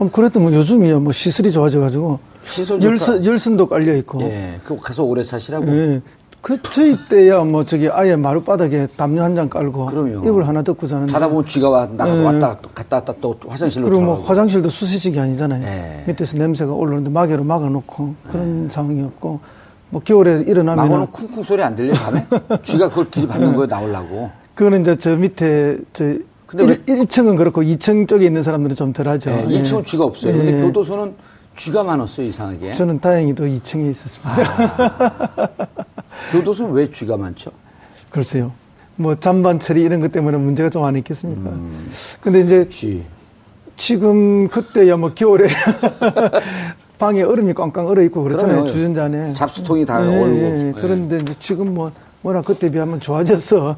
그래도 뭐 요즘이야 뭐 시설이 좋아져가지고 시설 열선. 열선도 깔려 있고. 예, 그 가서 오래 사시라고. 예. 그 저희 때야 뭐 저기 아예 마룻바닥에 담요 한 장 깔고 그럼요. 이불 하나 덮고 자는데 자다 보면 쥐가 와, 나가도 예. 왔다 갔다 왔다 또 화장실로 그리고 뭐. 화장실도 수세식이 아니잖아요. 예. 밑에서 냄새가 올라오는데 마개로 막아놓고 그런 상황이 없고 뭐 겨울에 일어나면 마고는 쿵쿵 소리 안 들려 밤에? 쥐가 그걸 들이받는 거에 나오려고. 그거는 이제 저 밑에 저 근데 일 1층은 그렇고 2층 쪽에 있는 사람들은 좀 덜하죠. 예, 예. 1층은 쥐가 없어요. 근데 예. 교도소는 쥐가 많았어요 이상하게. 저는 다행히도 2층에 있었습니다. 교도소는 왜 쥐가 많죠? 글쎄요. 뭐 잔반 처리 이런 것 때문에 문제가 좀 안 있겠습니까? 음. 근데 이제 쥐. 지금 그때야 뭐 겨울에 방에 얼음이 꽝꽝 얼어 있고 그렇잖아요. 그러면 주전자 안에. 잡수통이 다 예, 얼고. 예. 예. 그런데 이제 지금 뭐 워낙 그때 비하면 좋아져서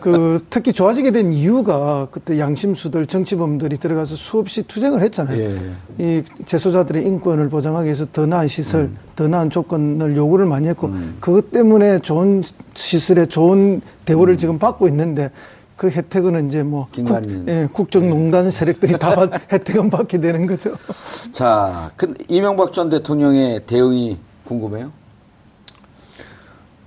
그 특히 좋아지게 된 이유가 그때 양심수들 정치범들이 들어가서 수없이 투쟁을 했잖아요. 예. 이 재소자들의 인권을 보장하기 위해서 더 나은 시설, 음. 더 나은 조건을 요구를 많이 했고 그것 때문에 좋은 시설에 좋은 대우를 지금 받고 있는데 그 혜택은 이제 뭐 국. 예, 국정농단 세력들이 다 받, 혜택은 받게 되는 거죠. 자, 그 이명박 전 대통령의 대응이 궁금해요.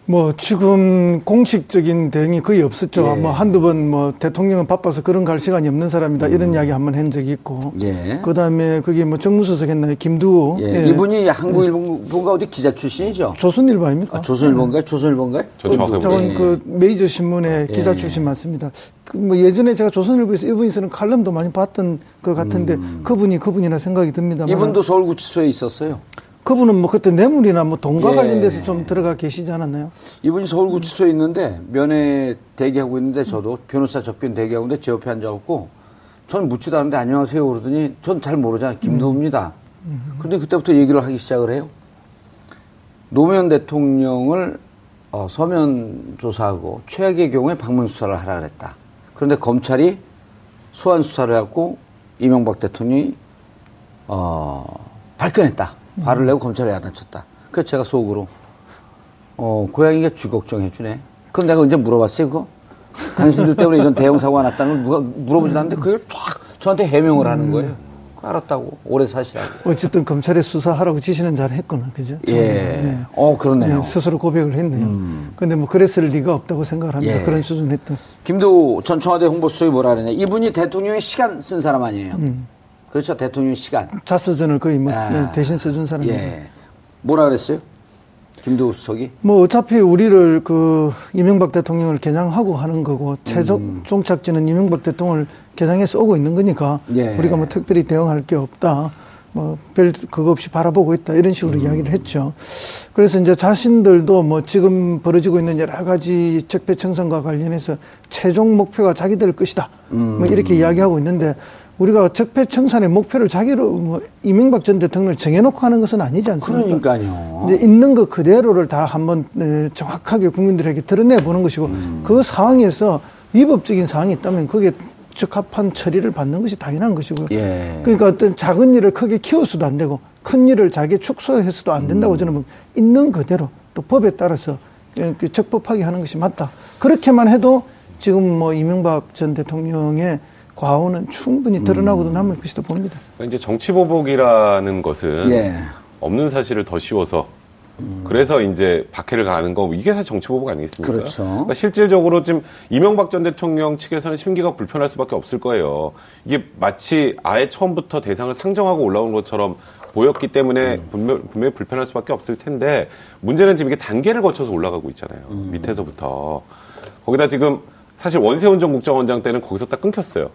뭐 지금 공식적인 대응이 거의 없었죠. 예. 뭐 한두 번 뭐 대통령은 바빠서 그런 갈 시간이 없는 사람이다 이런 이야기 한 번 한 적이 있고. 음. 예. 그다음에 그게 뭐 정무수석 했나요? 김두호. 예, 예. 이분이 한국일보가 어디 기자 출신이죠? 조선일보 아닙니까? 아, 조선일보인가요? 조선일보인가요? 전 정확하게 저는 예. 그 메이저 신문의 기자 예. 출신 맞습니다. 그 뭐 예전에 제가 조선일보에서 이분이 쓰는 칼럼도 많이 봤던 것 같은데 그분이 그분이라 생각이 듭니다. 음. 이분도 서울구치소에 있었어요. 그분은 뭐 그때 뇌물이나 뭐 돈과 예. 관련돼서 좀 들어가 계시지 않았나요? 이분이 서울구치소에 있는데 면회 대기하고 있는데 저도 변호사 접견 대기하고 있는데 제 옆에 앉아갖고 전 묻지도 않는데 안녕하세요 그러더니 전 잘 모르잖아요. 김두우입니다. 근데 그때부터 얘기를 하기 시작을 해요. 노무현 대통령을 어, 서면 조사하고 최악의 경우에 방문 수사를 하라 그랬다. 그런데 검찰이 소환 수사를 해갖고 이명박 대통령이 어, 발끈했다. 발을 내고 검찰에 야단쳤다. 그래서 제가 속으로 어, 고양이가 쥐 걱정해주네. 그럼 내가 언제 물어봤어요, 그거? 당신들 때문에 이런 대형 사고가 났다는 걸 누가 물어보지 않는데 그걸 쫙 저한테 해명을 하는 거예요. 알았다고 오래 사시라고. 어쨌든 검찰에 수사하라고 지시는 잘 했거든, 그죠? 예. 어 그렇네요. 예, 스스로 고백을 했네요. 근데 뭐 그랬을 리가 없다고 생각을 합니다. 예. 그런 수준 했던. 김도 전 청와대 홍보수석이 뭐라 그러냐. 이분이 대통령의 시간 쓴 사람 아니에요. 그렇죠. 대통령의 시간. 자서전을 거의 뭐 아. 네, 대신 써준 사람이에요. 예. 뭐라 그랬어요? 김도 수석이? 뭐 어차피 우리를 그 이명박 대통령을 겨냥하고 하는 거고 최종 종착지는 이명박 대통령을 겨냥해서 오고 있는 거니까 예. 우리가 뭐 특별히 대응할 게 없다. 뭐 별 그거 없이 바라보고 있다 이런 식으로 이야기를 했죠. 그래서 이제 자신들도 뭐 지금 벌어지고 있는 여러 가지 적폐 청산과 관련해서 최종 목표가 자기들 것이다. 뭐 이렇게 이야기하고 있는데 우리가 적폐청산의 목표를 자기로 뭐 이명박 전 대통령을 정해놓고 하는 것은 아니지 않습니까? 그러니까요. 이제 있는 것 그대로를 다 한번 에, 정확하게 국민들에게 드러내 보는 것이고 음. 그 상황에서 위법적인 사항이 있다면 그게 적합한 처리를 받는 것이 당연한 것이고요. 예. 그러니까 어떤 작은 일을 크게 키워서도 안 되고 큰 일을 자기 축소해서도 안 음. 된다고 저는 봅니다. 있는 그대로 또 법에 따라서 그 적법하게 하는 것이 맞다. 그렇게만 해도 지금 뭐 이명박 전 대통령의 과오는 충분히 드러나고도 남을 것이다 봅니다. 이제 정치 보복이라는 것은 예. 없는 사실을 더 씌워서 그래서 이제 박해를 가는 거 이게 사실 정치 보복 아니겠습니까? 그렇죠. 그러니까 실질적으로 지금 이명박 전 대통령 측에서는 심기가 불편할 수밖에 없을 거예요. 이게 마치 아예 처음부터 대상을 상정하고 올라온 것처럼 보였기 때문에 분명, 분명히 불편할 수밖에 없을 텐데 문제는 지금 이게 단계를 거쳐서 올라가고 있잖아요. 밑에서부터. 거기다 지금 사실 원세훈 전 국정원장 때는 거기서 딱 끊겼어요.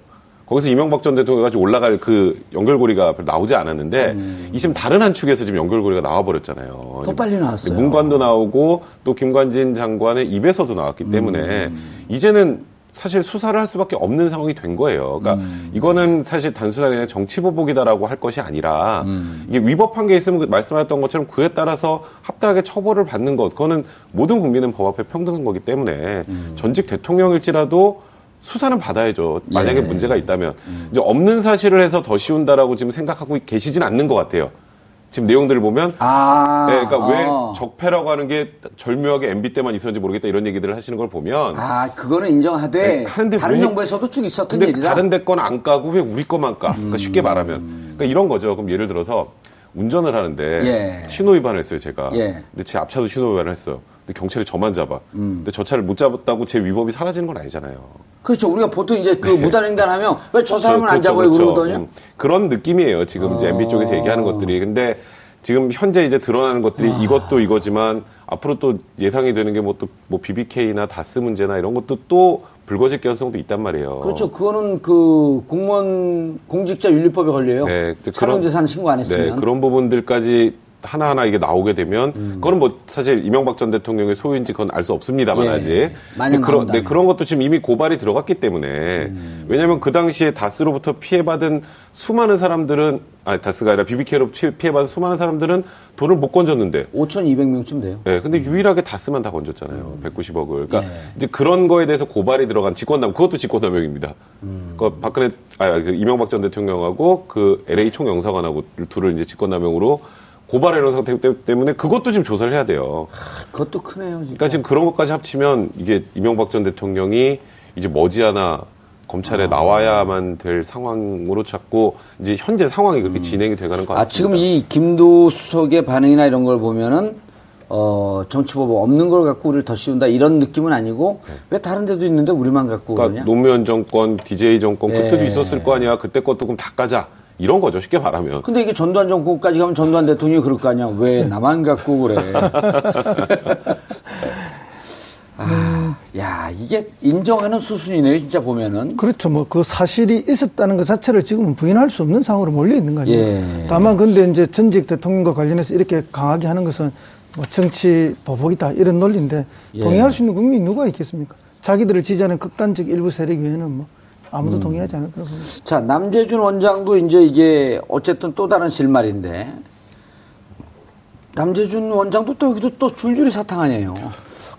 거기서 이명박 전 대통령까지 올라갈 그 연결고리가 나오지 않았는데 이 지금 다른 한 축에서 지금 연결고리가 나와버렸잖아요. 더 빨리 나왔어요. 문관도 나오고 또 김관진 장관의 입에서도 나왔기 때문에 음. 이제는 사실 수사를 할 수밖에 없는 상황이 된 거예요. 그러니까 음. 이거는 사실 단순하게 정치 보복이다라고 할 것이 아니라 음. 이게 위법한 게 있으면 그 말씀하셨던 것처럼 그에 따라서 합당하게 처벌을 받는 것 그거는 모든 국민은 법 앞에 평등한 거기 때문에 음. 전직 대통령일지라도 수사는 받아야죠. 만약에 예. 문제가 있다면 이제 없는 사실을 해서 더 씌운다라고 지금 생각하고 계시진 않는 것 같아요. 지금 내용들을 보면 아. 네, 그러니까 왜 어. 적폐라고 하는 게 절묘하게 MB 때만 있었는지 모르겠다 이런 얘기들을 하시는 걸 보면 아, 그거는 인정하되 네, 다른 왜- 정부에서도 쭉 있었던 일이다. 다른 데 건 안 까고 왜 우리 거만 까? 그러니까 쉽게 말하면 그러니까 이런 거죠. 그럼 예를 들어서 운전을 하는데 예. 신호 위반을 했어요, 제가. 예. 근데 제 앞차도 신호 위반을 했어요. 근데 경찰이 저만 잡아. 음. 근데 저 차를 못 잡았다고 제 위법이 사라지는 건 아니잖아요. 그렇죠. 우리가 보통 이제 그 무단횡단하면 왜 저 사람은 안 그렇죠, 잡아요 그렇죠. 그러거든요. 음, 그런 느낌이에요. 지금 이제 어. MB 쪽에서 얘기하는 것들이. 근데 지금 현재 이제 드러나는 것들이 아. 이것도 이거지만 앞으로 또 예상이 되는 게 뭐또뭐 BBK나 다스 문제나 이런 것도 또 불거질 가능성도 있단 말이에요. 그렇죠. 그거는 그 공무원 공직자 윤리법에 걸려요. 네, 이제 차량재산 신고 안 했으면. 네, 그런 부분들까지 하나하나 이게 나오게 되면 음. 그거는 뭐 사실 이명박 전 대통령의 소유인지 그건 알 수 없습니다만 예, 아직 근데 그런. 네, 그런 것도 지금 이미 고발이 들어갔기 때문에 음. 왜냐하면 그 당시에 다스로부터 피해받은 수많은 사람들은 아니 다스가 아니라 BBK로 피해받은 수많은 사람들은 돈을 못 건졌는데 5,200명쯤 돼요. 네, 근데 유일하게 다스만 다 건졌잖아요. 190억을. 그러니까 음. 예. 이제 그런 거에 대해서 고발이 들어간 직권남, 그것도 직권남용입니다. 음. 그 박근혜, 아, 그 이명박 전 대통령하고 그 LA 총영사관하고 둘을 이제 직권남용으로 고발해놓은 상태 때문에 그것도 지금 조사를 해야 돼요. 그것도 크네요. 진짜. 그러니까 지금 그런 것까지 합치면 이게 이명박 전 대통령이 이제 머지않아 검찰에 아. 나와야만 될 상황으로 자꾸 이제 현재 상황이 그렇게 진행이 돼가는 것 같습니다. 아, 지금 이 김도 수석의 반응이나 이런 걸 보면은 어, 정치보복 없는 걸 갖고 우리를 더 씌운다 이런 느낌은 아니고 왜 다른 데도 있는데 우리만 갖고 네. 그러니까 그러냐? 노무현 정권, DJ 정권 예. 그때도 있었을 거 아니야. 그때 것도 그럼 다 까자. 이런 거죠. 쉽게 말하면. 근데 이게 전두환 정권까지 가면 전두환 대통령이 그럴 거 아니야. 왜 나만 갖고 그래? 아, 야, 이게 인정하는 수순이네요, 진짜 보면은. 그렇죠. 뭐 그 사실이 있었다는 것 자체를 지금은 부인할 수 없는 상황으로 몰려 있는 거 아니에요. 예. 다만 근데 이제 전직 대통령과 관련해서 이렇게 강하게 하는 것은 뭐 정치 보복이다 이런 논리인데 예. 동의할 수 있는 국민이 누가 있겠습니까? 자기들을 지지하는 극단적 일부 세력 외에는 뭐 아무도 음. 동의하지 않을 거라고 봅니다. 자, 남재준 원장도 이제 이게 어쨌든 또 다른 실말인데 남재준 원장도 또 여기도 또 줄줄이 사탕 아니에요.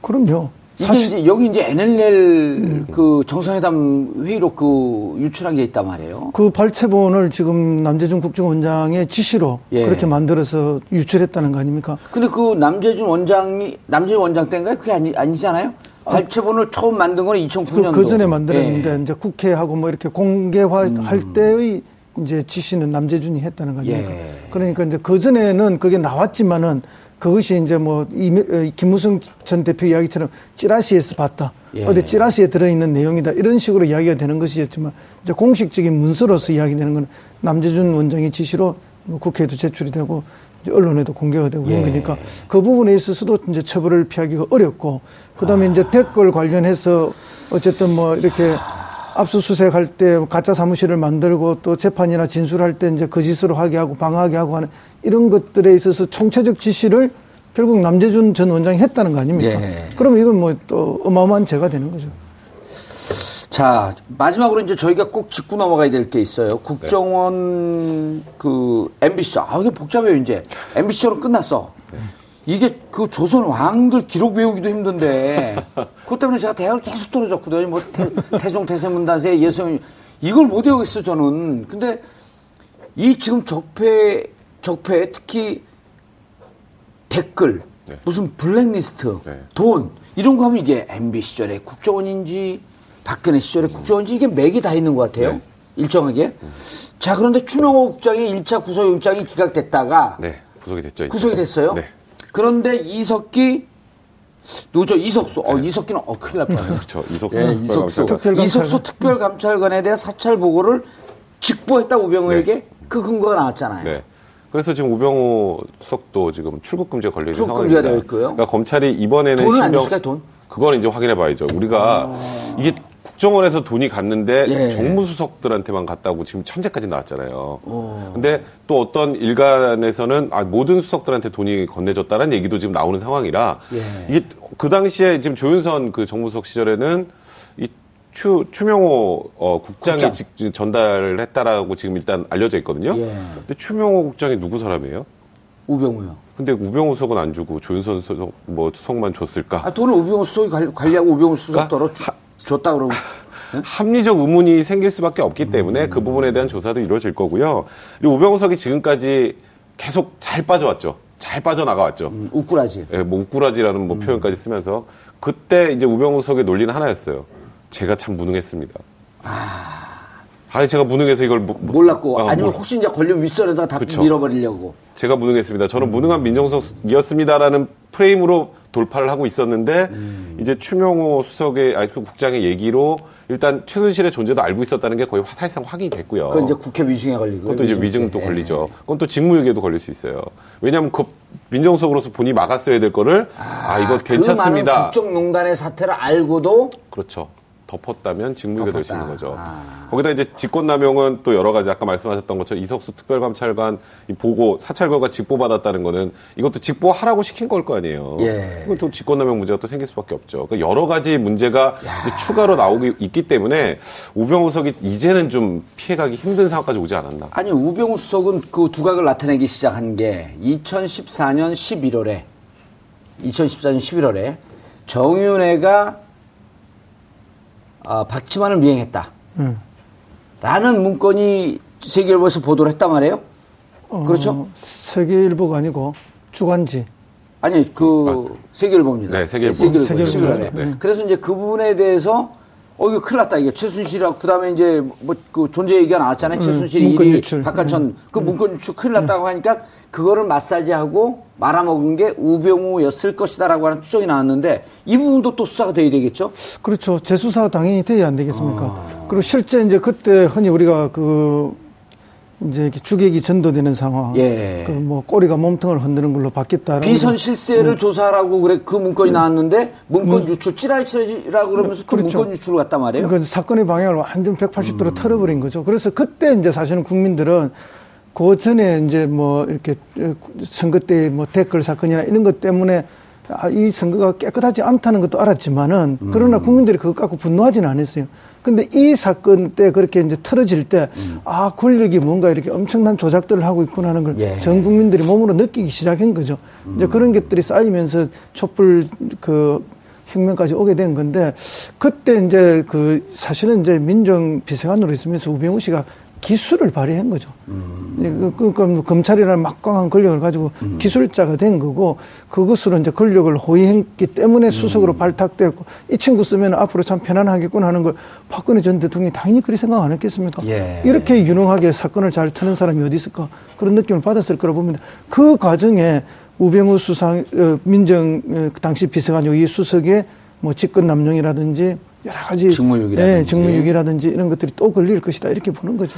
그럼요. 사실 이제 여기 이제 NLL 그 정상회담 회의록 그 유출한 게 있단 말이에요. 그 발췌본을 지금 남재준 국정원장의 지시로 예. 그렇게 만들어서 유출했다는 거 아닙니까? 근데 그 남재준 원장이 남재준 원장 때인가요? 그게 아니 아니잖아요. 발췌본을 처음 만든 거는 2009년도. 그, 그 전에 만들었는데 이제 국회하고 뭐 이렇게 공개화할 음. 때의 이제 지시는 남재준이 했다는 거 아닙니까? 예. 그러니까 이제 그 전에는 그게 나왔지만은 그것이 이제 뭐 이미- 어, 김무성 전 대표 이야기처럼 찌라시에서 봤다. 예. 어디 찌라시에 들어있는 내용이다. 이런 식으로 이야기가 되는 것이었지만 이제 공식적인 문서로서 이야기되는 건 남재준 원장의 지시로 뭐 국회에도 제출이 되고 언론에도 공개가 되고 예. 그런 거니까 그 부분에 있어서도 이제 처벌을 피하기가 어렵고 그다음에 이제 댓글 관련해서 어쨌든 뭐 이렇게 압수수색할 때 가짜 사무실을 만들고 또 재판이나 진술할 때 이제 거짓으로 하게 하고 방어하게 하고 하는 이런 것들에 있어서 총체적 지시를 결국 남재준 전 원장이 했다는 거 아닙니까? 예. 그러면 이건 뭐 또 어마어마한 죄가 되는 거죠. 자, 마지막으로 이제 저희가 꼭 짚고 넘어가야 될 게 있어요. 국정원 그 MBC. 아, 이게 복잡해요, 이제. MBC로 끝났어. 이게 그 조선 왕들 기록 외우기도 힘든데 그것 때문에 제가 대학을 계속 떨어졌거든요. 뭐 태, 종 태세문단세 예성 이걸 못 외우겠어 저는. 근데 이 지금 적폐 적폐 특히 댓글 네. 무슨 블랙리스트 네. 돈 이런 거 하면 이게 MB 시절에 국정원인지 박근혜 시절에 국정원인지 이게 맥이 다 있는 것 같아요. 네. 일정하게. 자 그런데 추명호 국장의 1차 구속영장이 기각됐다가 네, 구속이 됐죠. 이제. 구속이 됐어요. 네. 그런데 이석기 누구죠? 이석수. 어, 이석기는 어 큰일 날 뻔했네. 그렇죠. 이석수. 예, 이석수. 특별감찰관. 이석수 특별감찰관에 대한 사찰 보고를 직보했다 우병우에게 그 근거가 나왔잖아요. 네. 그래서 지금 우병우 수석도 지금 출국 금지에 걸려 있는 출국 상황입니다. 금지가 되어 있고요. 그러니까 검찰이 이번에는 돈은 안 신병- 줬을까요, 돈? 그건 이제 확인해 봐야죠. 우리가 이게 국정원에서 돈이 갔는데 예. 정무수석들한테만 갔다고 지금 천재까지 나왔잖아요. 어. 근데 또 어떤 일간에서는 아, 모든 수석들한테 돈이 건네졌다는 얘기도 지금 나오는 상황이라 예. 이게 그 당시에 지금 조윤선 그 정무수석 시절에는 이 추, 추명호 어, 국장이 국장. 직- 전달을 했다라고 지금 일단 알려져 있거든요. 예. 근데 추명호 국장이 누구 사람이에요? 우병우요. 근데 우병우 수석은 안 주고 조윤선 수석 뭐 수석만 줬을까? 아, 돈을 우병우 수석이 관리- 관리하고 우병우 수석 그러니까 떨어 주- 줬다 그러고. 합리적 의문이 생길 수밖에 없기 때문에 그 부분에 대한 조사도 이루어질 거고요. 그리고 우병우석이 지금까지 계속 잘 빠져왔죠. 잘 빠져나가왔죠. 음, 우꾸라지. 예, 뭐 우꾸라지라는 뭐 표현까지 쓰면서 그때 이제 우병우석의 논리는 하나였어요. 제가 참 무능했습니다. 아, 니 제가 무능해서 이걸 뭐- 뭐- 몰랐고 아, 아니면 뭐- 혹시 이제 걸리면 윗선에다 다 그쵸. 밀어버리려고. 제가 무능했습니다. 저는 무능한 민정수석이었습니다라는 프레임으로 돌파를 하고 있었는데 음. 이제 추명호 수석의 아니 그 국장의 얘기로 일단 최순실의 존재도 알고 있었다는 게 거의 사실상 확인이 됐고요. 그건 이제 국회 위증에 걸리고. 그것도 이제 위증도 예. 걸리죠. 그건 또 직무유기에도 걸릴 수 있어요. 왜냐하면 그 민정수석으로서 본인이 막았어야 될 거를 아, 이거 그 많은 괜찮습니다. 국정농단의 사태를 알고도 그렇죠. 덮었다면 직무유기가 될 수 있는. 거죠. 아. 거기다 이제 직권남용은 또 여러 가지 아까 말씀하셨던 것처럼 이석수 특별감찰관 이 보고 사찰 결과 직보받았다는 거는 이것도 직보하라고 시킨 걸 거 아니에요. 예. 그건 또 직권남용 문제가 또 생길 수밖에 없죠. 그러니까 여러 가지 문제가 추가로 나오기 있기 때문에 우병우석이 이제는 좀 피해가기 힘든 상황까지 오지 않았나. 아니 우병우 수석은 그 두각을 나타내기 시작한 게 2014년 11월에 2014년 11월에 정윤회가 아, 박지만을 미행했다. 음. 라는 문건이 세계일보에서 보도를 했단 말이에요. 어, 그렇죠? 세계일보가 아니고 주간지. 아니 그 세계일보입니다. 네, 세계일보. 세계일보 세계일보. 11월에. 네. 그래서 이제 그 부분에 대해서 어 이거 큰일 났다 이게 최순실하고 그 다음에 이제 뭐 그 존재 얘기가 나왔잖아요. 최순실이 음, 문건 일이 유출. 박한천 그 문건 유출 큰일 났다고 하니까 그거를 마사지하고 말아먹은 게 우병우였을 것이다라고 하는 추정이 나왔는데 이 부분도 또 수사가 돼야 되겠죠. 그렇죠. 재수사 당연히 돼야 안 되겠습니까? 아. 그리고 실제 이제 그때 흔히 우리가 그 이제 이렇게 주객이 전도되는 상황, 예. 그 뭐 꼬리가 몸통을 흔드는 걸로 바뀌었다는 비선 거. 실세를 조사하라고 그래 그 문건이 나왔는데 문건 유출 찌라시라고 그러면서 그 그렇죠. 문건 유출을 갔단 말이에요. 그 사건의 방향을 완전 180도로 음. 틀어버린 거죠. 그래서 그때 이제 사실은 국민들은 그 전에 이제 뭐 이렇게 선거 때 뭐 댓글 사건이나 이런 것 때문에 아, 이 선거가 깨끗하지 않다는 것도 알았지만은 그러나 음. 국민들이 그것 갖고 분노하지는 않았어요. 근데 이 사건 때 그렇게 이제 틀어질 때, 음. 아, 권력이 뭔가 이렇게 엄청난 조작들을 하고 있구나 하는 걸 예. 전 국민들이 몸으로 느끼기 시작한 거죠. 이제 그런 것들이 쌓이면서 촛불 그 혁명까지 오게 된 건데 그때 이제 그 사실은 이제 민정 비서관으로 있으면서 우병우 씨가 기술을 발휘한 거죠. 음. 그, 그, 그, 그 검찰이라는 막강한 권력을 가지고 음. 기술자가 된 거고 그것으로 이제 권력을 호위했기 때문에 음. 수석으로 발탁됐고 이 친구 쓰면 앞으로 참 편안하겠구나 하는 걸 박근혜 전 대통령이 당연히 그리 생각 안 했겠습니까? 예. 이렇게 유능하게 사건을 잘 트는 사람이 어디 있을까 그런 느낌을 받았을 거라 봅니다. 그 과정에 우병우 수상 어, 민정 어, 당시 비서관 이 수석의 뭐 직권 남용이라든지 여러 가지 직무유기라든지. 예, 직무유기라든지 이런 것들이 또 걸릴 것이다 이렇게 보는 거죠.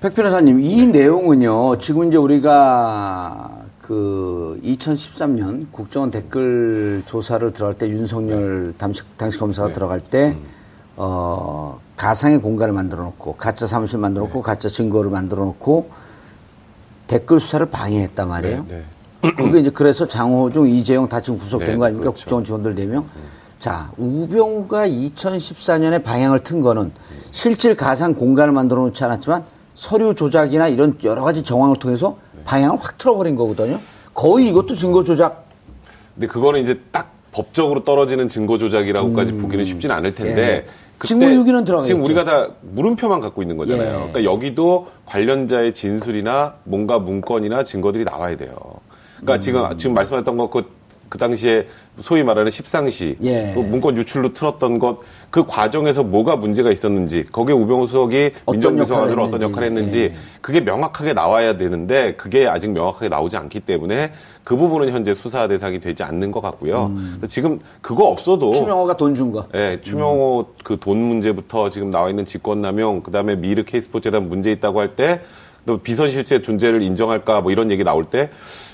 백 변호사님, 이 내용은요, 지금 이제 우리가 그 2013년 국정원 댓글 조사를 들어갈 때 윤석열 당시, 당시 검사가 들어갈 때, 어, 가상의 공간을 만들어 놓고, 가짜 사무실 만들어 놓고, 가짜 증거를 만들어 놓고, 댓글 수사를 방해했단 말이에요. 네, 그게 이제 그래서 장호중, 이재용 다 지금 구속된 네, 거 아닙니까? 그렇죠. 국정원 직원들 4명. 자, 우병우가 2014년에 방향을 튼 거는 실질 가상 공간을 만들어 놓지 않았지만 서류 조작이나 이런 여러 가지 정황을 통해서 방향을 확 틀어버린 거거든요. 거의 이것도 증거 조작. 근데 그거는 이제 딱 법적으로 떨어지는 증거 조작이라고까지 보기는 쉽진 않을 텐데. 예. 직무유기는 들어가겠죠. 지금 우리가 다 물음표만 갖고 있는 거잖아요. 예. 그러니까 여기도 관련자의 진술이나 뭔가 문건이나 증거들이 나와야 돼요. 그러니까 음. 지금 지금 말씀하셨던 거그 그 당시에 소위 말하는 십상시 예. 그 문건 유출로 틀었던 것 그 과정에서 뭐가 문제가 있었는지 거기에 우병우 수석이 민정비서관으로 어떤. 역할을 했는지 예. 그게 명확하게 나와야 되는데 그게 아직 명확하게 나오지 않기 때문에 그 부분은 현재 수사 대상이 되지 않는 것 같고요. 지금 그거 없어도 음. 추명호가 돈 준 거. 예, 추명호 그돈 문제부터 지금 나와 있는 직권남용, 그 다음에 미르 K스포츠 재단 문제 있다고 할 때, 또 비선 실세 존재를 인정할까 뭐 이런 얘기 나올 때,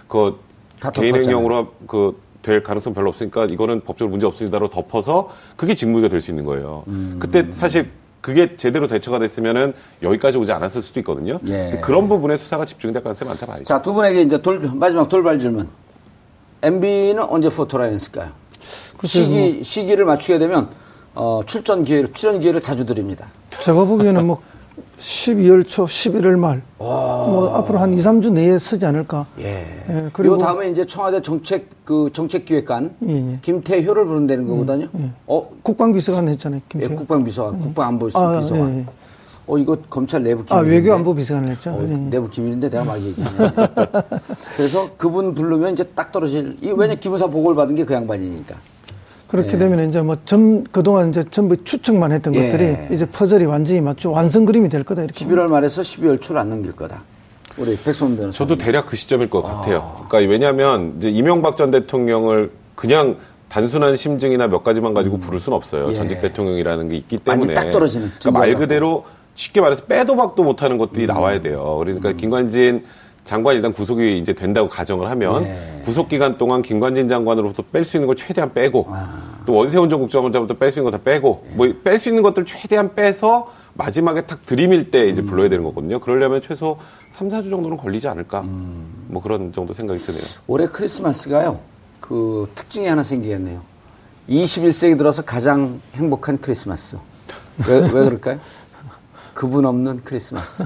그다 개인. 행령으로 그 될 가능성 별로 없으니까 이거는 법적으로 문제 없습니다로 덮어서 그게 직무유기가 될 수 있는 거예요. 음. 그때 사실 그게 제대로 대처가 됐으면은 여기까지 오지 않았을 수도 있거든요. 예. 그런 부분에 수사가 집중될 가능성이 많다 봐야죠. 자, 두 분에게 이제 돌, 마지막 돌발 질문. MB는 언제 포토라인 했을까요? 시기, 시기를 맞추게 되면, 어, 출전 기회를, 출연 기회를 자주 드립니다. 제가 보기에는 뭐 12월 초, 11월 말, 뭐 앞으로 한 2, 3주 내에 쓰지 않을까. 예. 예, 그리고 다음에 이제 청와대 정책 그 정책기획관 예, 예. 김태효를 부른다는 거거든요. 어, 국방비서관 했잖아요, 예, 김태호. 국방비서관, 국방안보비서관. 아, 예, 예. 어, 이거 검찰 내부 아, 기밀인데. 외교안보 비서관 했죠. 어, 예. 내부 기밀인데 내가 막 얘기하네. 그래서 그분 부르면 이제 딱 떨어질. 이 왜냐 기무사 보고를 받은 게 그 양반이니까. 그렇게 되면 이제 뭐 전, 그동안 이제 전부 추측만 했던 예. 것들이 이제 퍼즐이 완전히 맞죠. 완성 그림이 될 거다, 이렇게. 11월 말에서 12월 초를 안 넘길 거다. 우리 백선 변호사. 저도 대략 그 시점일 것 같아요. 그러니까 왜냐하면 이제 이명박 전 대통령을 그냥 단순한 심증이나 몇 가지만 가지고 부를 수는 없어요. 예. 전직 대통령이라는 게 있기 때문에. 딱 떨어지는 그러니까 말. 그대로 쉽게 말해서 빼도 박도 못하는 것들이 나와야 돼요. 그러니까 음. 김관진 장관이 일단 구속이 이제 된다고 가정을 하면 예. 구속 기간 동안 김관진 장관으로부터 뺄 수 있는 걸 최대한 빼고 또 원세훈 전 국정원장부터 뺄 수 있는 거 다 빼고 뭐뺄 수 있는 것들 최대한 빼서 마지막에 탁 들이밀 때 이제 불러야 되는 거거든요. 그러려면 최소 3, 4주 정도는 걸리지 않을까? 뭐 그런 정도 생각이 드네요. 올해 크리스마스가요. 그 특징이 하나 생기겠네요. 21세기 들어서 가장 행복한 크리스마스. 왜, 왜 그럴까요? 그분 없는 크리스마스.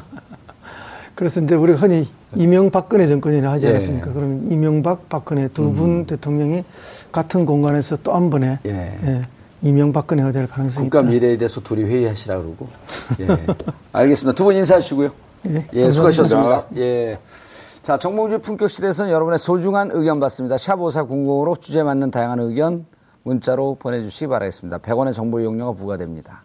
그래서 이제 우리가 흔히 이명박근혜 정권이라 하지 예. 않았습니까? 그러면 이명박, 박근혜 두분 대통령이 같은 공간에서 또 한 번에 예. 예, 이명박근혜가 될 가능성이 국가 있다. 미래에 대해서 둘이 회의하시라 그러고. 예. 알겠습니다. 두 분 인사하시고요. 예, 예. 수고하셨습니다. 예. 자, 정봉주 품격 시대에서는 여러분의 소중한 의견 받습니다. 샵 5400으로 주제에 맞는 다양한 의견 문자로 보내주시기 바라겠습니다. 100원의 정보 이용료가 부과됩니다.